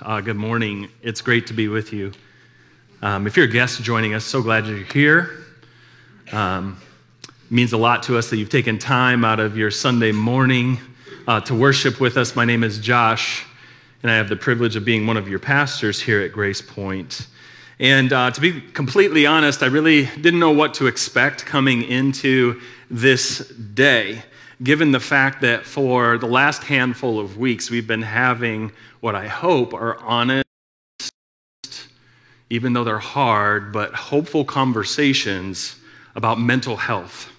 Uh, good morning. It's great to be with you. Um, if you're a guest joining us, so glad you're here. Um, means a lot to us that you've taken time out of your Sunday morning uh, to worship with us. My name is Josh, and I have the privilege of being one of your pastors here at Grace Point. And uh, to be completely honest, I really didn't know what to expect coming into this day, given the fact that for the last handful of weeks, we've been having what I hope are honest, even though they're hard, but hopeful conversations about mental health.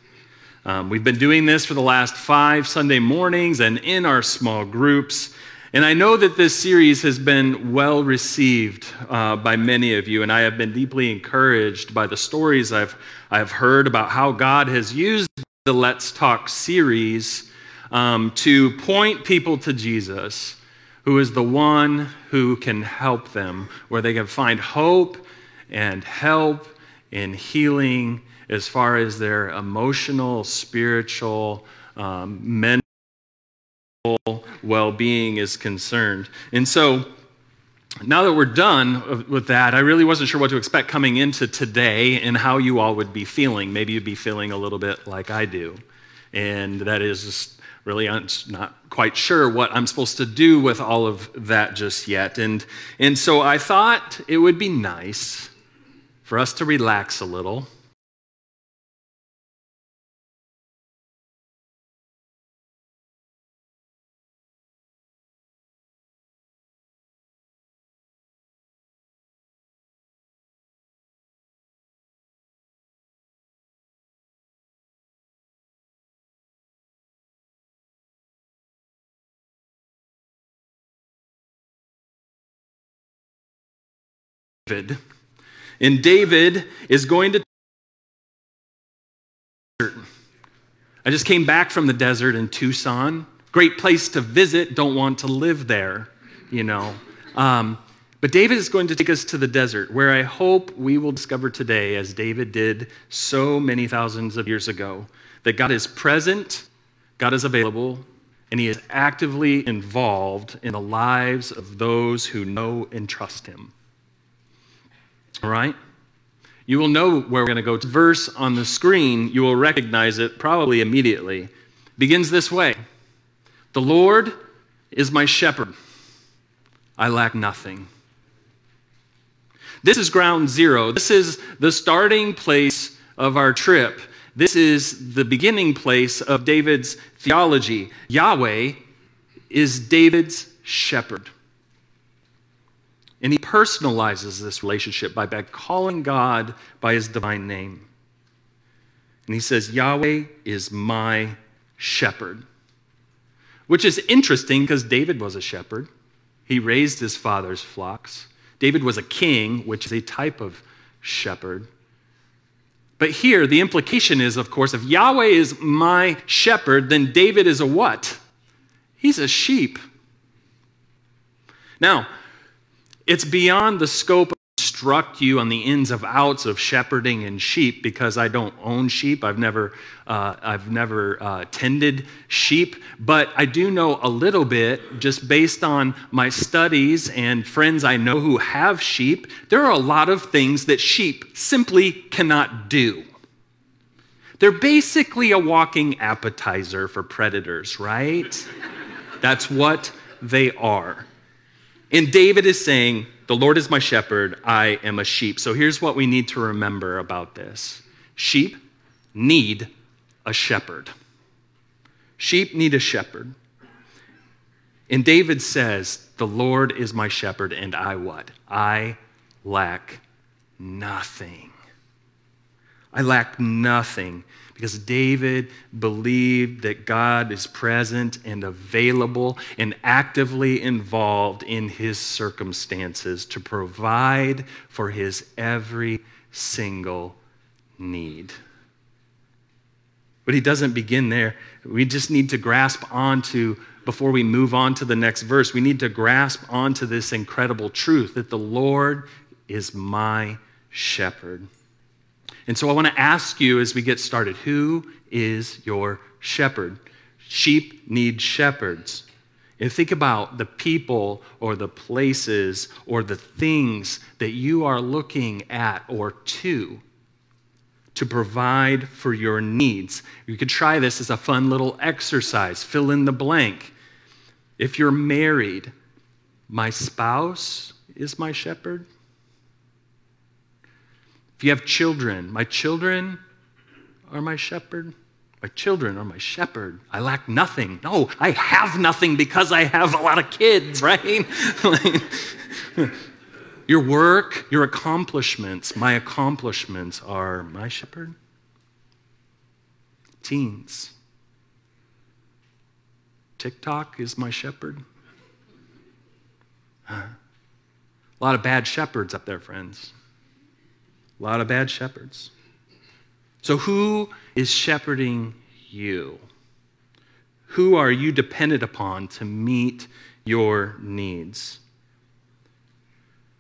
Um, we've been doing this for the last five Sunday mornings and in our small groups. And I know that this series has been well received uh, by many of you, and I have been deeply encouraged by the stories I've, I've heard about how God has used the Let's Talk series um, to point people to Jesus who is the one who can help them, where they can find hope and help and healing as far as their emotional, spiritual, um, mental well being is concerned. And so, now that we're done with that, I really wasn't sure what to expect coming into today and how you all would be feeling. Maybe you'd be feeling a little bit like I do. And that is really I'm not quite sure what I'm supposed to do with all of that just yet. And, and so I thought it would be nice for us to relax a little. David. And David is going to. I just came back from the desert in Tucson. Great place to visit, don't want to live there, you know. Um, but David is going to take us to the desert, where I hope we will discover today, as David did so many thousands of years ago, that God is present, God is available, and He is actively involved in the lives of those who know and trust Him. All right? You will know where we're going to go. Verse on the screen, you will recognize it probably immediately. Begins this way The Lord is my shepherd, I lack nothing. This is ground zero. This is the starting place of our trip. This is the beginning place of David's theology. Yahweh is David's shepherd. And he personalizes this relationship by, calling God by his divine name. And he says, Yahweh is my shepherd. Which is interesting because David was a shepherd. He raised his father's flocks. David was a king, which is a type of shepherd. But here, the implication is, of course, if Yahweh is my shepherd, then David is a what? He's a sheep. Now, it's beyond the scope of instruct you on the ins of outs of shepherding and sheep because I don't own sheep. I've never, uh, I've never uh, tended sheep, but I do know a little bit just based on my studies and friends I know who have sheep. There are a lot of things that sheep simply cannot do. They're basically a walking appetizer for predators, right? That's what they are. And David is saying, The Lord is my shepherd, I am a sheep. So here's what we need to remember about this sheep need a shepherd. Sheep need a shepherd. And David says, The Lord is my shepherd, and I what? I lack nothing. I lack nothing because David believed that God is present and available and actively involved in his circumstances to provide for his every single need. But he doesn't begin there. We just need to grasp onto, before we move on to the next verse, we need to grasp onto this incredible truth that the Lord is my shepherd. And so I want to ask you as we get started who is your shepherd? Sheep need shepherds. And think about the people or the places or the things that you are looking at or to to provide for your needs. You could try this as a fun little exercise. Fill in the blank. If you're married, my spouse is my shepherd. If you have children, my children are my shepherd. My children are my shepherd. I lack nothing. No, I have nothing because I have a lot of kids, right? your work, your accomplishments, my accomplishments are my shepherd. Teens. TikTok is my shepherd. Huh. A lot of bad shepherds up there, friends. A lot of bad shepherds. So, who is shepherding you? Who are you dependent upon to meet your needs?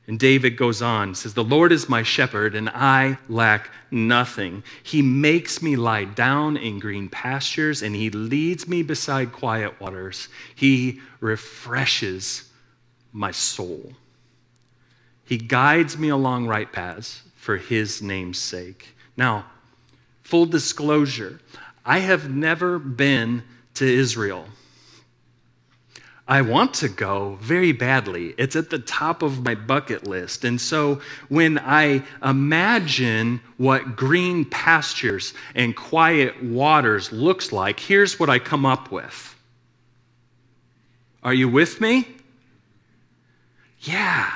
And David goes on, says, The Lord is my shepherd, and I lack nothing. He makes me lie down in green pastures, and he leads me beside quiet waters. He refreshes my soul. He guides me along right paths for his name's sake. Now, Full disclosure I have never been to Israel. I want to go very badly. It's at the top of my bucket list. And so when I imagine what green pastures and quiet waters looks like, here's what I come up with. Are you with me? Yeah.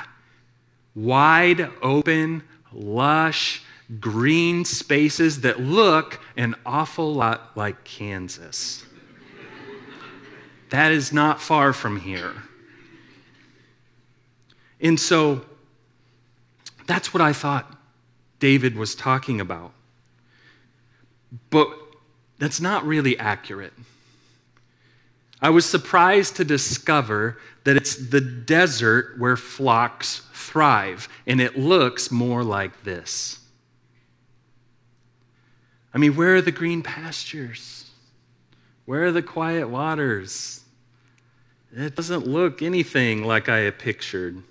Wide open, lush, green spaces that look an awful lot like Kansas. that is not far from here. And so that's what I thought David was talking about. But that's not really accurate. I was surprised to discover that it's the desert where flocks thrive, and it looks more like this. I mean, where are the green pastures? Where are the quiet waters? It doesn't look anything like I had pictured.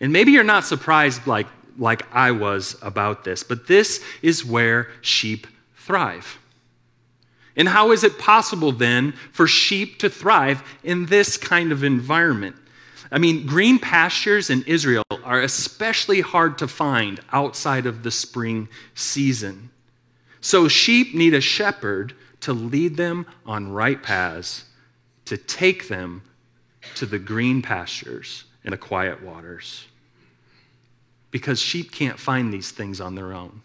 And maybe you're not surprised like, like I was about this, but this is where sheep thrive. And how is it possible then for sheep to thrive in this kind of environment? I mean, green pastures in Israel are especially hard to find outside of the spring season. So sheep need a shepherd to lead them on right paths, to take them to the green pastures and the quiet waters. Because sheep can't find these things on their own.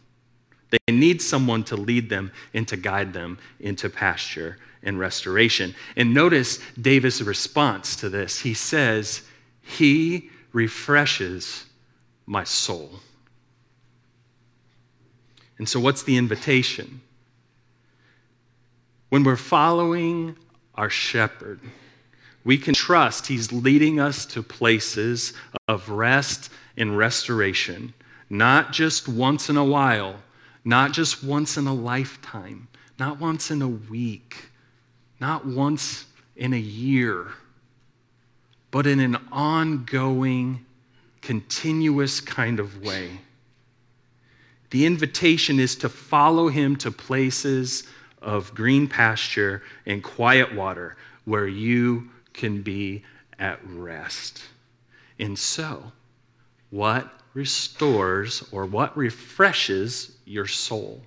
They need someone to lead them and to guide them into pasture and restoration. And notice David's response to this. He says, He refreshes my soul. And so, what's the invitation? When we're following our shepherd, we can trust he's leading us to places of rest and restoration, not just once in a while, not just once in a lifetime, not once in a week, not once in a year, but in an ongoing, continuous kind of way. The invitation is to follow him to places of green pasture and quiet water where you can be at rest. And so, what restores or what refreshes your soul?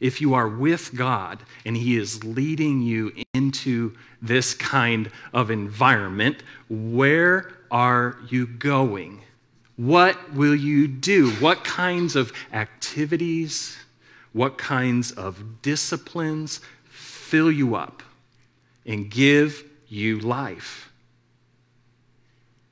If you are with God and He is leading you into this kind of environment, where are you going? What will you do? What kinds of activities, what kinds of disciplines fill you up and give you life?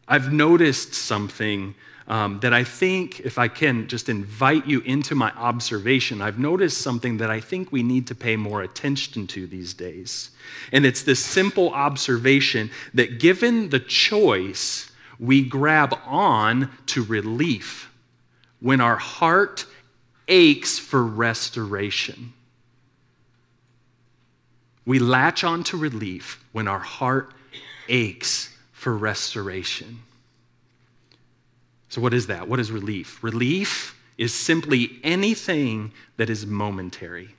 I've noticed something um, that I think, if I can just invite you into my observation, I've noticed something that I think we need to pay more attention to these days. And it's this simple observation that given the choice, we grab on to relief when our heart aches for restoration. We latch on to relief when our heart aches for restoration. So, what is that? What is relief? Relief is simply anything that is momentary.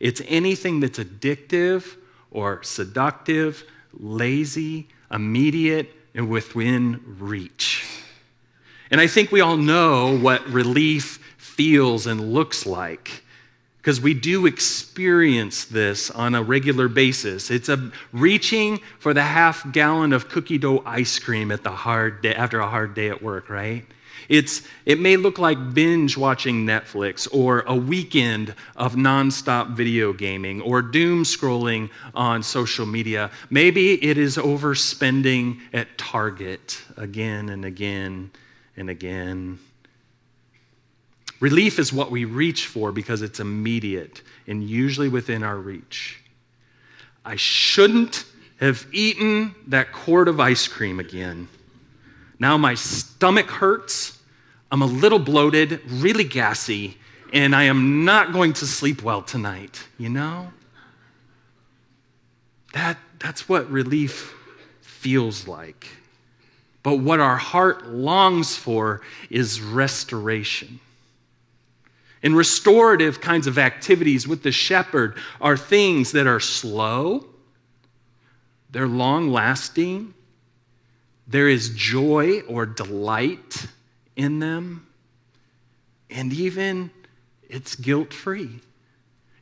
It's anything that's addictive or seductive, lazy, immediate, and within reach. And I think we all know what relief feels and looks like because we do experience this on a regular basis. It's a reaching for the half gallon of cookie dough ice cream at the hard day, after a hard day at work, right? It's, it may look like binge watching Netflix or a weekend of nonstop video gaming or doom scrolling on social media. Maybe it is overspending at Target again and again and again Relief is what we reach for because it's immediate and usually within our reach. I shouldn't have eaten that quart of ice cream again. Now my stomach hurts. I'm a little bloated, really gassy, and I am not going to sleep well tonight, you know? That, that's what relief feels like. But what our heart longs for is restoration. And restorative kinds of activities with the shepherd are things that are slow, they're long lasting, there is joy or delight in them, and even it's guilt free.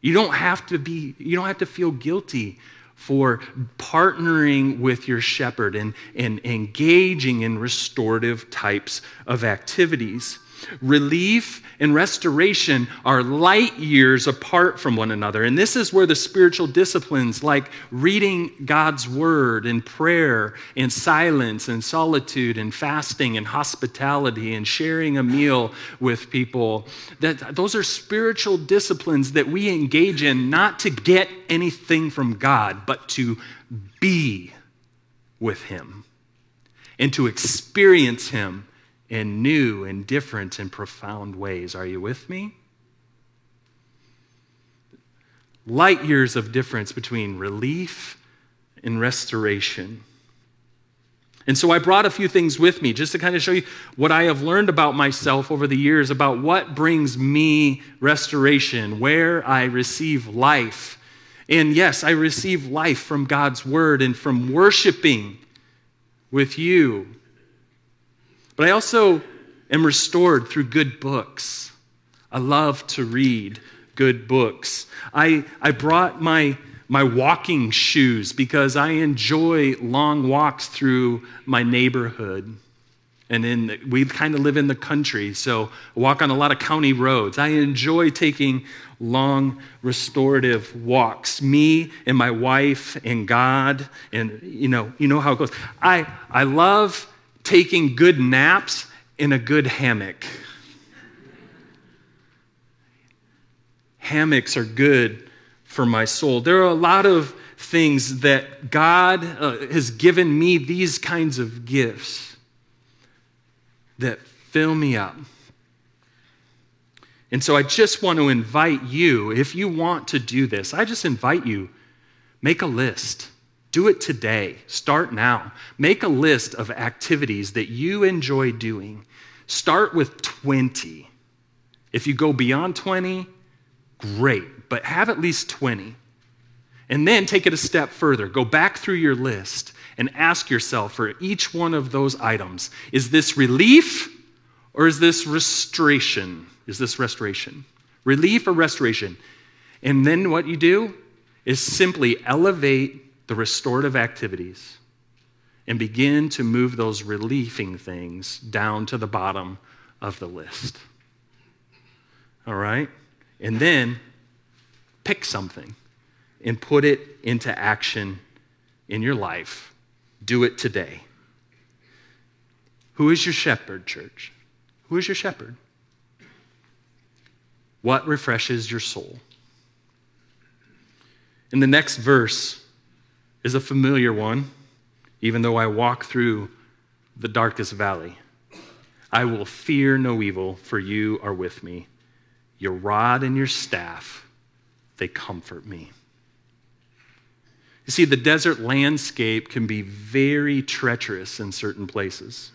You don't have to be, you don't have to feel guilty for partnering with your shepherd and, and engaging in restorative types of activities. Relief and restoration are light years apart from one another. And this is where the spiritual disciplines like reading God's word and prayer and silence and solitude and fasting and hospitality and sharing a meal with people, that those are spiritual disciplines that we engage in not to get anything from God, but to be with him and to experience him in new and different and profound ways. Are you with me? Light years of difference between relief and restoration. And so I brought a few things with me just to kind of show you what I have learned about myself over the years about what brings me restoration, where I receive life. And yes, I receive life from God's word and from worshiping with you but I also am restored through good books. I love to read good books. I, I brought my, my walking shoes because I enjoy long walks through my neighborhood. And in, we kind of live in the country, so I walk on a lot of county roads. I enjoy taking long restorative walks. Me and my wife and God, and you know, you know how it goes. I, I love taking good naps in a good hammock. Hammocks are good for my soul. There are a lot of things that God uh, has given me these kinds of gifts that fill me up. And so I just want to invite you, if you want to do this, I just invite you, make a list. Do it today. Start now. Make a list of activities that you enjoy doing. Start with 20. If you go beyond 20, great, but have at least 20. And then take it a step further. Go back through your list and ask yourself for each one of those items is this relief or is this restoration? Is this restoration? Relief or restoration? And then what you do is simply elevate the restorative activities and begin to move those relieving things down to the bottom of the list. All right? And then pick something and put it into action in your life. Do it today. Who is your shepherd, church? Who is your shepherd? What refreshes your soul? In the next verse, is a familiar one, even though I walk through the darkest valley. I will fear no evil, for you are with me. Your rod and your staff, they comfort me. You see, the desert landscape can be very treacherous in certain places.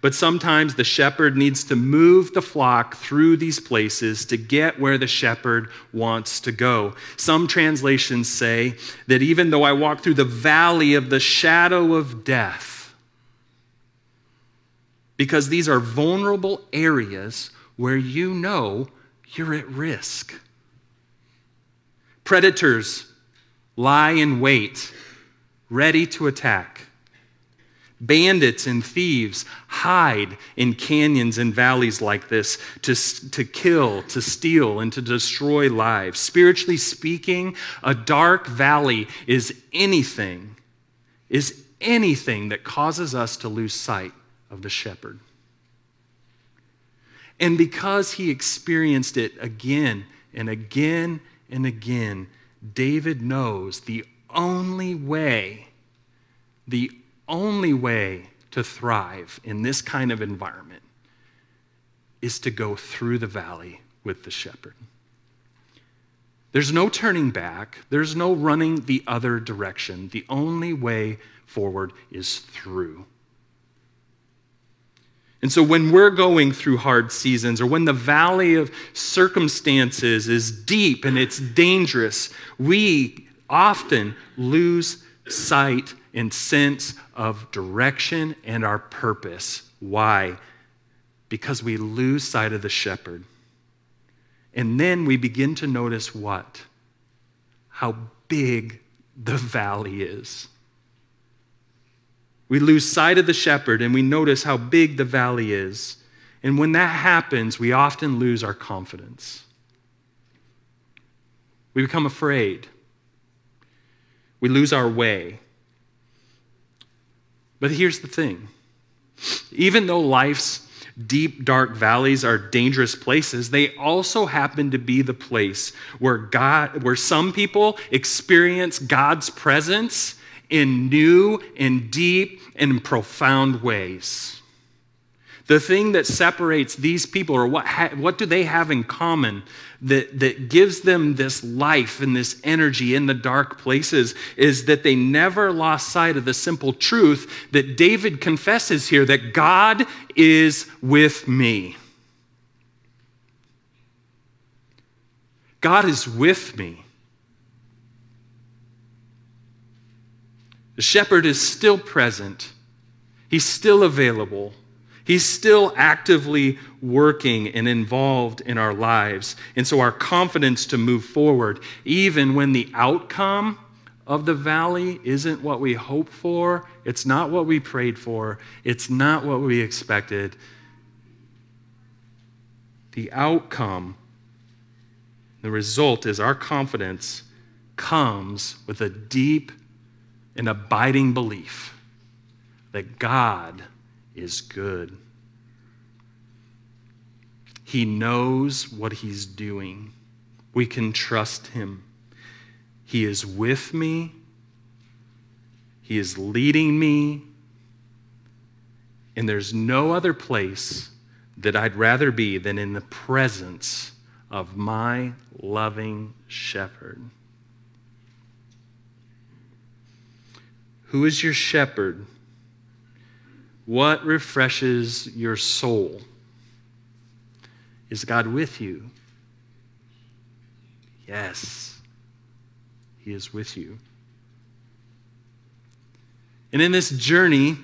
But sometimes the shepherd needs to move the flock through these places to get where the shepherd wants to go. Some translations say that even though I walk through the valley of the shadow of death, because these are vulnerable areas where you know you're at risk. Predators lie in wait, ready to attack. Bandits and thieves hide in canyons and valleys like this to, to kill, to steal, and to destroy lives. Spiritually speaking, a dark valley is anything, is anything that causes us to lose sight of the shepherd. And because he experienced it again and again and again, David knows the only way, the only way to thrive in this kind of environment is to go through the valley with the shepherd. There's no turning back, there's no running the other direction. The only way forward is through. And so, when we're going through hard seasons, or when the valley of circumstances is deep and it's dangerous, we often lose sight and sense of direction and our purpose. Why? Because we lose sight of the shepherd. And then we begin to notice what? How big the valley is. We lose sight of the shepherd and we notice how big the valley is. And when that happens, we often lose our confidence. We become afraid. We lose our way. But here's the thing even though life's deep, dark valleys are dangerous places, they also happen to be the place where God, where some people experience God's presence in new and deep and profound ways. The thing that separates these people, or what, ha- what do they have in common that, that gives them this life and this energy in the dark places, is that they never lost sight of the simple truth that David confesses here that God is with me. God is with me. The shepherd is still present, he's still available. He's still actively working and involved in our lives. And so, our confidence to move forward, even when the outcome of the valley isn't what we hope for, it's not what we prayed for, it's not what we expected. The outcome, the result is our confidence comes with a deep and abiding belief that God is good. He knows what He's doing. We can trust Him. He is with me, He is leading me, and there's no other place that I'd rather be than in the presence of my loving shepherd. Who is your shepherd? What refreshes your soul? Is God with you? Yes, He is with you. And in this journey,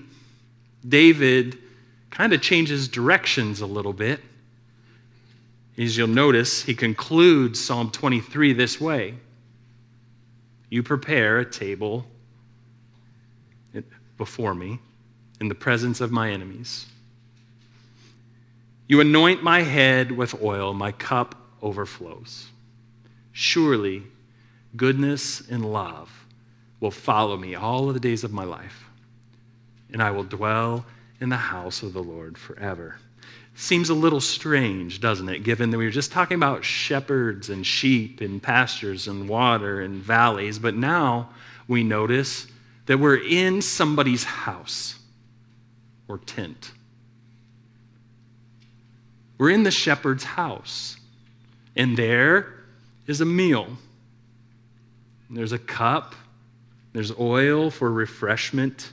David kind of changes directions a little bit. As you'll notice, he concludes Psalm 23 this way You prepare a table before me in the presence of my enemies. You anoint my head with oil, my cup overflows. Surely goodness and love will follow me all of the days of my life, and I will dwell in the house of the Lord forever. Seems a little strange, doesn't it, given that we were just talking about shepherds and sheep and pastures and water and valleys, but now we notice that we're in somebody's house or tent. We're in the shepherd's house, and there is a meal. There's a cup, There's oil for refreshment.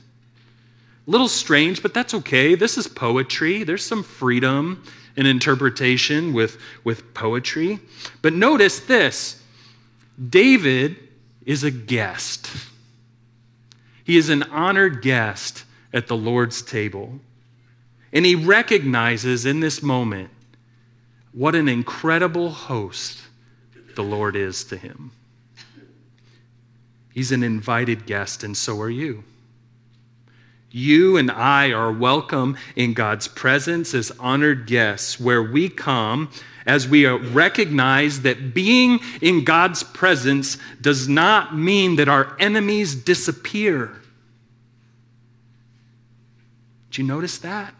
A little strange, but that's okay. This is poetry. There's some freedom in interpretation with, with poetry. But notice this David is a guest. He is an honored guest at the Lord's table. And he recognizes in this moment what an incredible host the Lord is to him. He's an invited guest, and so are you. You and I are welcome in God's presence as honored guests, where we come as we recognize that being in God's presence does not mean that our enemies disappear. Did you notice that?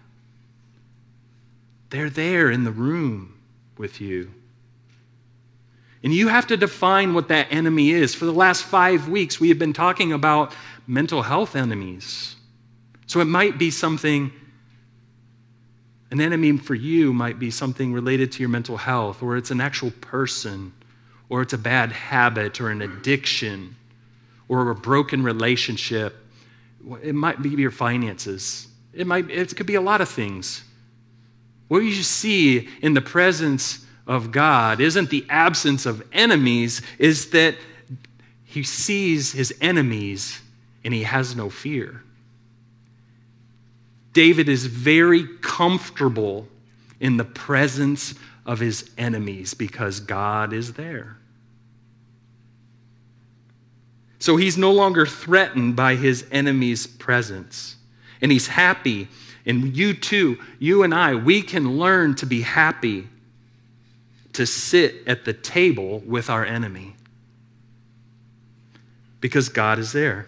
They're there in the room with you. And you have to define what that enemy is. For the last five weeks, we have been talking about mental health enemies. So it might be something, an enemy for you might be something related to your mental health, or it's an actual person, or it's a bad habit, or an addiction, or a broken relationship. It might be your finances. It, might, it could be a lot of things. What you see in the presence of God isn't the absence of enemies, is that he sees his enemies and he has no fear. David is very comfortable in the presence of his enemies because God is there. So he's no longer threatened by his enemy's presence. And he's happy. And you too, you and I, we can learn to be happy to sit at the table with our enemy because God is there.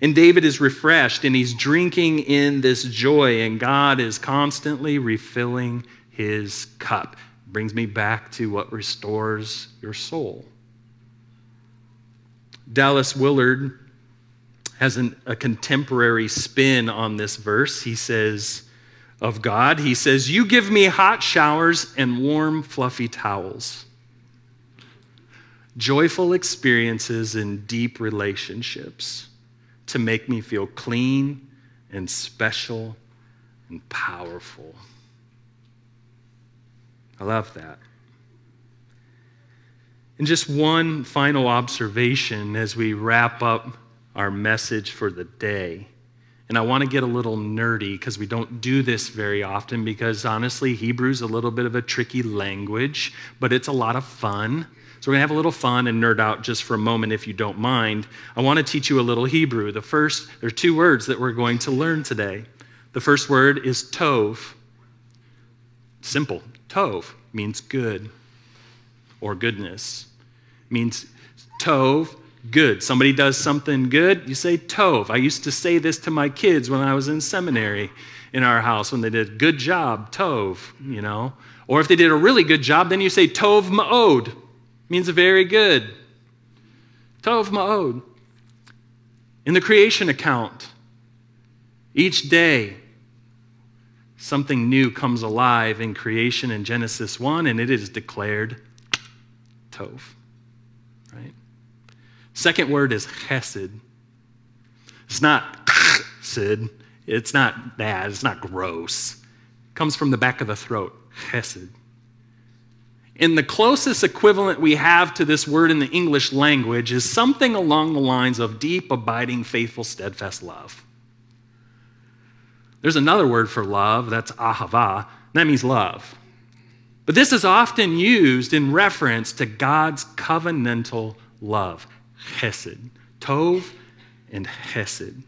And David is refreshed and he's drinking in this joy, and God is constantly refilling his cup. Brings me back to what restores your soul. Dallas Willard has an, a contemporary spin on this verse. He says, of God, he says, You give me hot showers and warm, fluffy towels. Joyful experiences and deep relationships to make me feel clean and special and powerful. I love that. And just one final observation as we wrap up our message for the day. And I want to get a little nerdy because we don't do this very often because honestly, Hebrew's a little bit of a tricky language, but it's a lot of fun. So we're going to have a little fun and nerd out just for a moment if you don't mind. I want to teach you a little Hebrew. The first, there are two words that we're going to learn today. The first word is tov. Simple. Tov means good or goodness. means tov good. Somebody does something good, you say tov. I used to say this to my kids when I was in seminary in our house when they did good job, tov, you know. Or if they did a really good job, then you say tov ma'od. Means very good. Tov ma'od. In the creation account, each day something new comes alive in creation in Genesis 1 and it is declared tov. Second word is chesed. It's not chesed. It's not bad. It's not gross. It comes from the back of the throat. Chesed. And the closest equivalent we have to this word in the English language is something along the lines of deep, abiding, faithful, steadfast love. There's another word for love, that's ahava, that means love. But this is often used in reference to God's covenantal love chesed. Tov and chesed.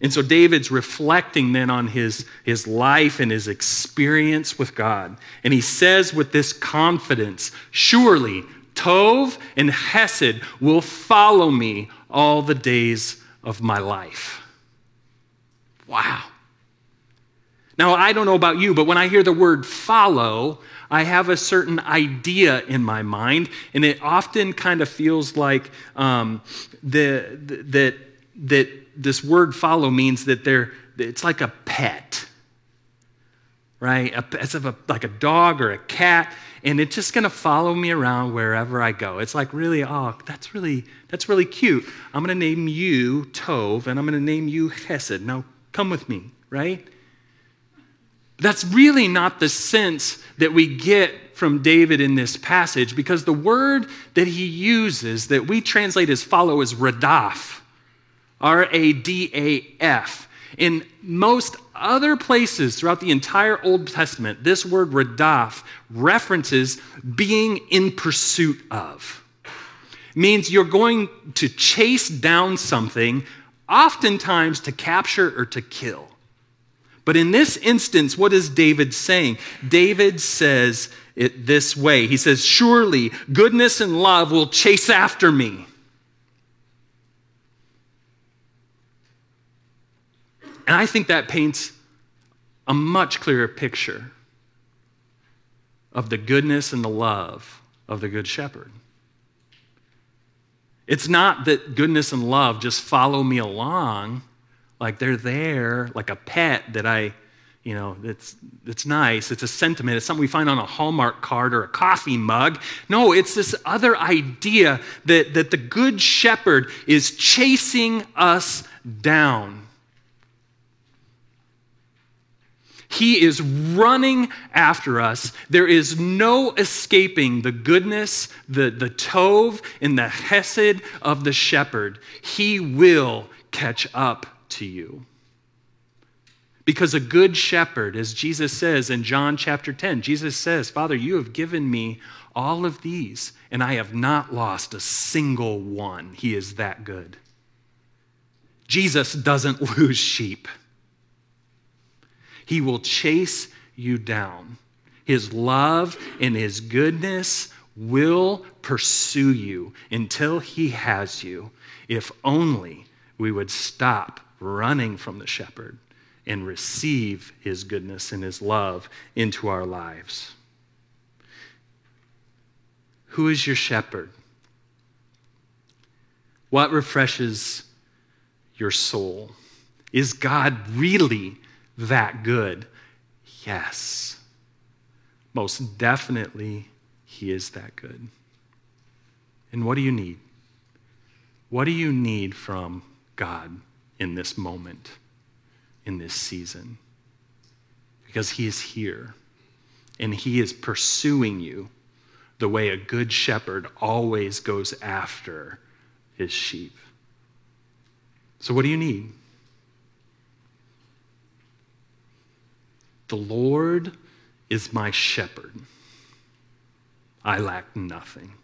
And so David's reflecting then on his, his life and his experience with God. And he says with this confidence, Surely Tov and Hesed will follow me all the days of my life. Wow. Now, I don't know about you, but when I hear the word follow, I have a certain idea in my mind, and it often kind of feels like um, the, the, that, that this word follow means that they're, it's like a pet. right? As of a, like a dog or a cat, and it's just going to follow me around wherever I go. It's like really, oh, that's really that's really cute. I'm going to name you Tov, and I'm going to name you Hesed. Now come with me, right? That's really not the sense that we get from David in this passage because the word that he uses that we translate as follow is radaf, R A D A F. In most other places throughout the entire Old Testament, this word radaf references being in pursuit of. Means you're going to chase down something, oftentimes to capture or to kill. But in this instance, what is David saying? David says it this way He says, Surely goodness and love will chase after me. And I think that paints a much clearer picture of the goodness and the love of the Good Shepherd. It's not that goodness and love just follow me along like they're there, like a pet that I, you know, it's, it's nice. It's a sentiment. It's something we find on a Hallmark card or a coffee mug. No, it's this other idea that, that the Good Shepherd is chasing us down. He is running after us. There is no escaping the goodness, the, the tov, and the hesed of the shepherd. He will catch up to you. Because a good shepherd, as Jesus says in John chapter 10, Jesus says, Father, you have given me all of these, and I have not lost a single one. He is that good. Jesus doesn't lose sheep, He will chase you down. His love and His goodness will pursue you until He has you, if only we would stop running from the shepherd and receive his goodness and his love into our lives. Who is your shepherd? What refreshes your soul? Is God really that good? Yes. Most definitely, He is that good. And what do you need? What do you need from God? In this moment, in this season. Because He is here and He is pursuing you the way a good shepherd always goes after his sheep. So, what do you need? The Lord is my shepherd. I lack nothing.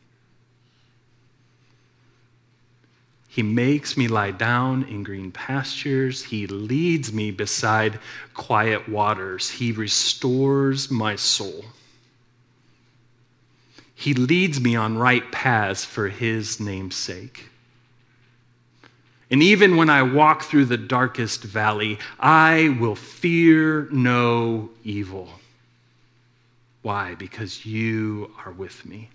He makes me lie down in green pastures. He leads me beside quiet waters. He restores my soul. He leads me on right paths for his name's sake. And even when I walk through the darkest valley, I will fear no evil. Why? Because you are with me.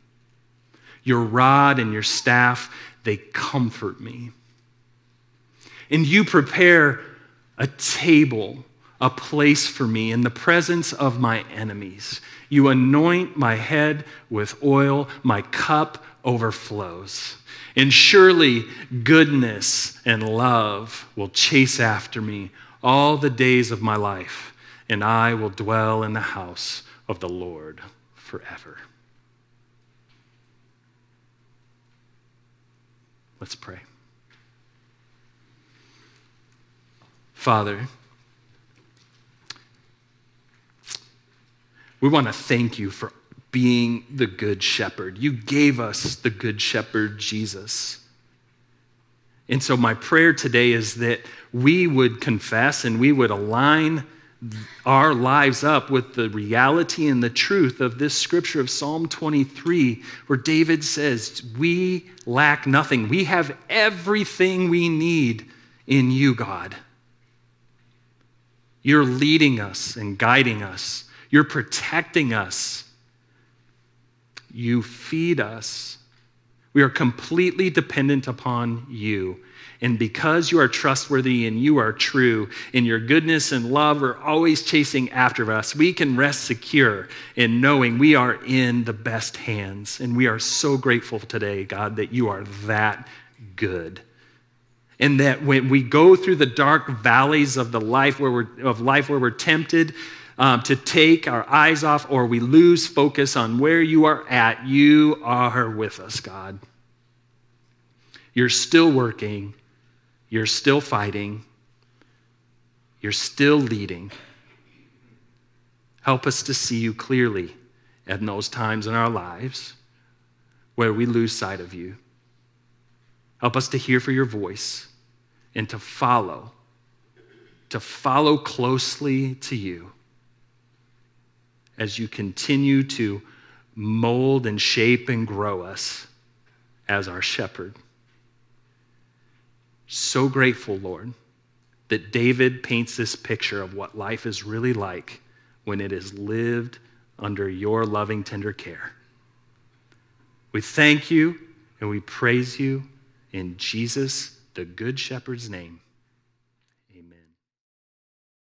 Your rod and your staff, they comfort me. And you prepare a table, a place for me in the presence of my enemies. You anoint my head with oil, my cup overflows. And surely goodness and love will chase after me all the days of my life, and I will dwell in the house of the Lord forever. Let's pray. Father, we want to thank you for being the Good Shepherd. You gave us the Good Shepherd, Jesus. And so, my prayer today is that we would confess and we would align our lives up with the reality and the truth of this scripture of Psalm 23, where David says, We lack nothing. We have everything we need in you, God. You're leading us and guiding us, you're protecting us. You feed us We are completely dependent upon you. And because you are trustworthy and you are true, and your goodness and love are always chasing after us, we can rest secure in knowing we are in the best hands. And we are so grateful today, God, that you are that good. And that when we go through the dark valleys of the life where we're, of life where we're tempted um, to take our eyes off or we lose focus on where you are at, you are with us, God. You're still working you're still fighting. You're still leading. Help us to see you clearly at those times in our lives where we lose sight of you. Help us to hear for your voice and to follow, to follow closely to you as you continue to mold and shape and grow us as our shepherd. So grateful, Lord, that David paints this picture of what life is really like when it is lived under your loving, tender care. We thank you and we praise you in Jesus, the Good Shepherd's name.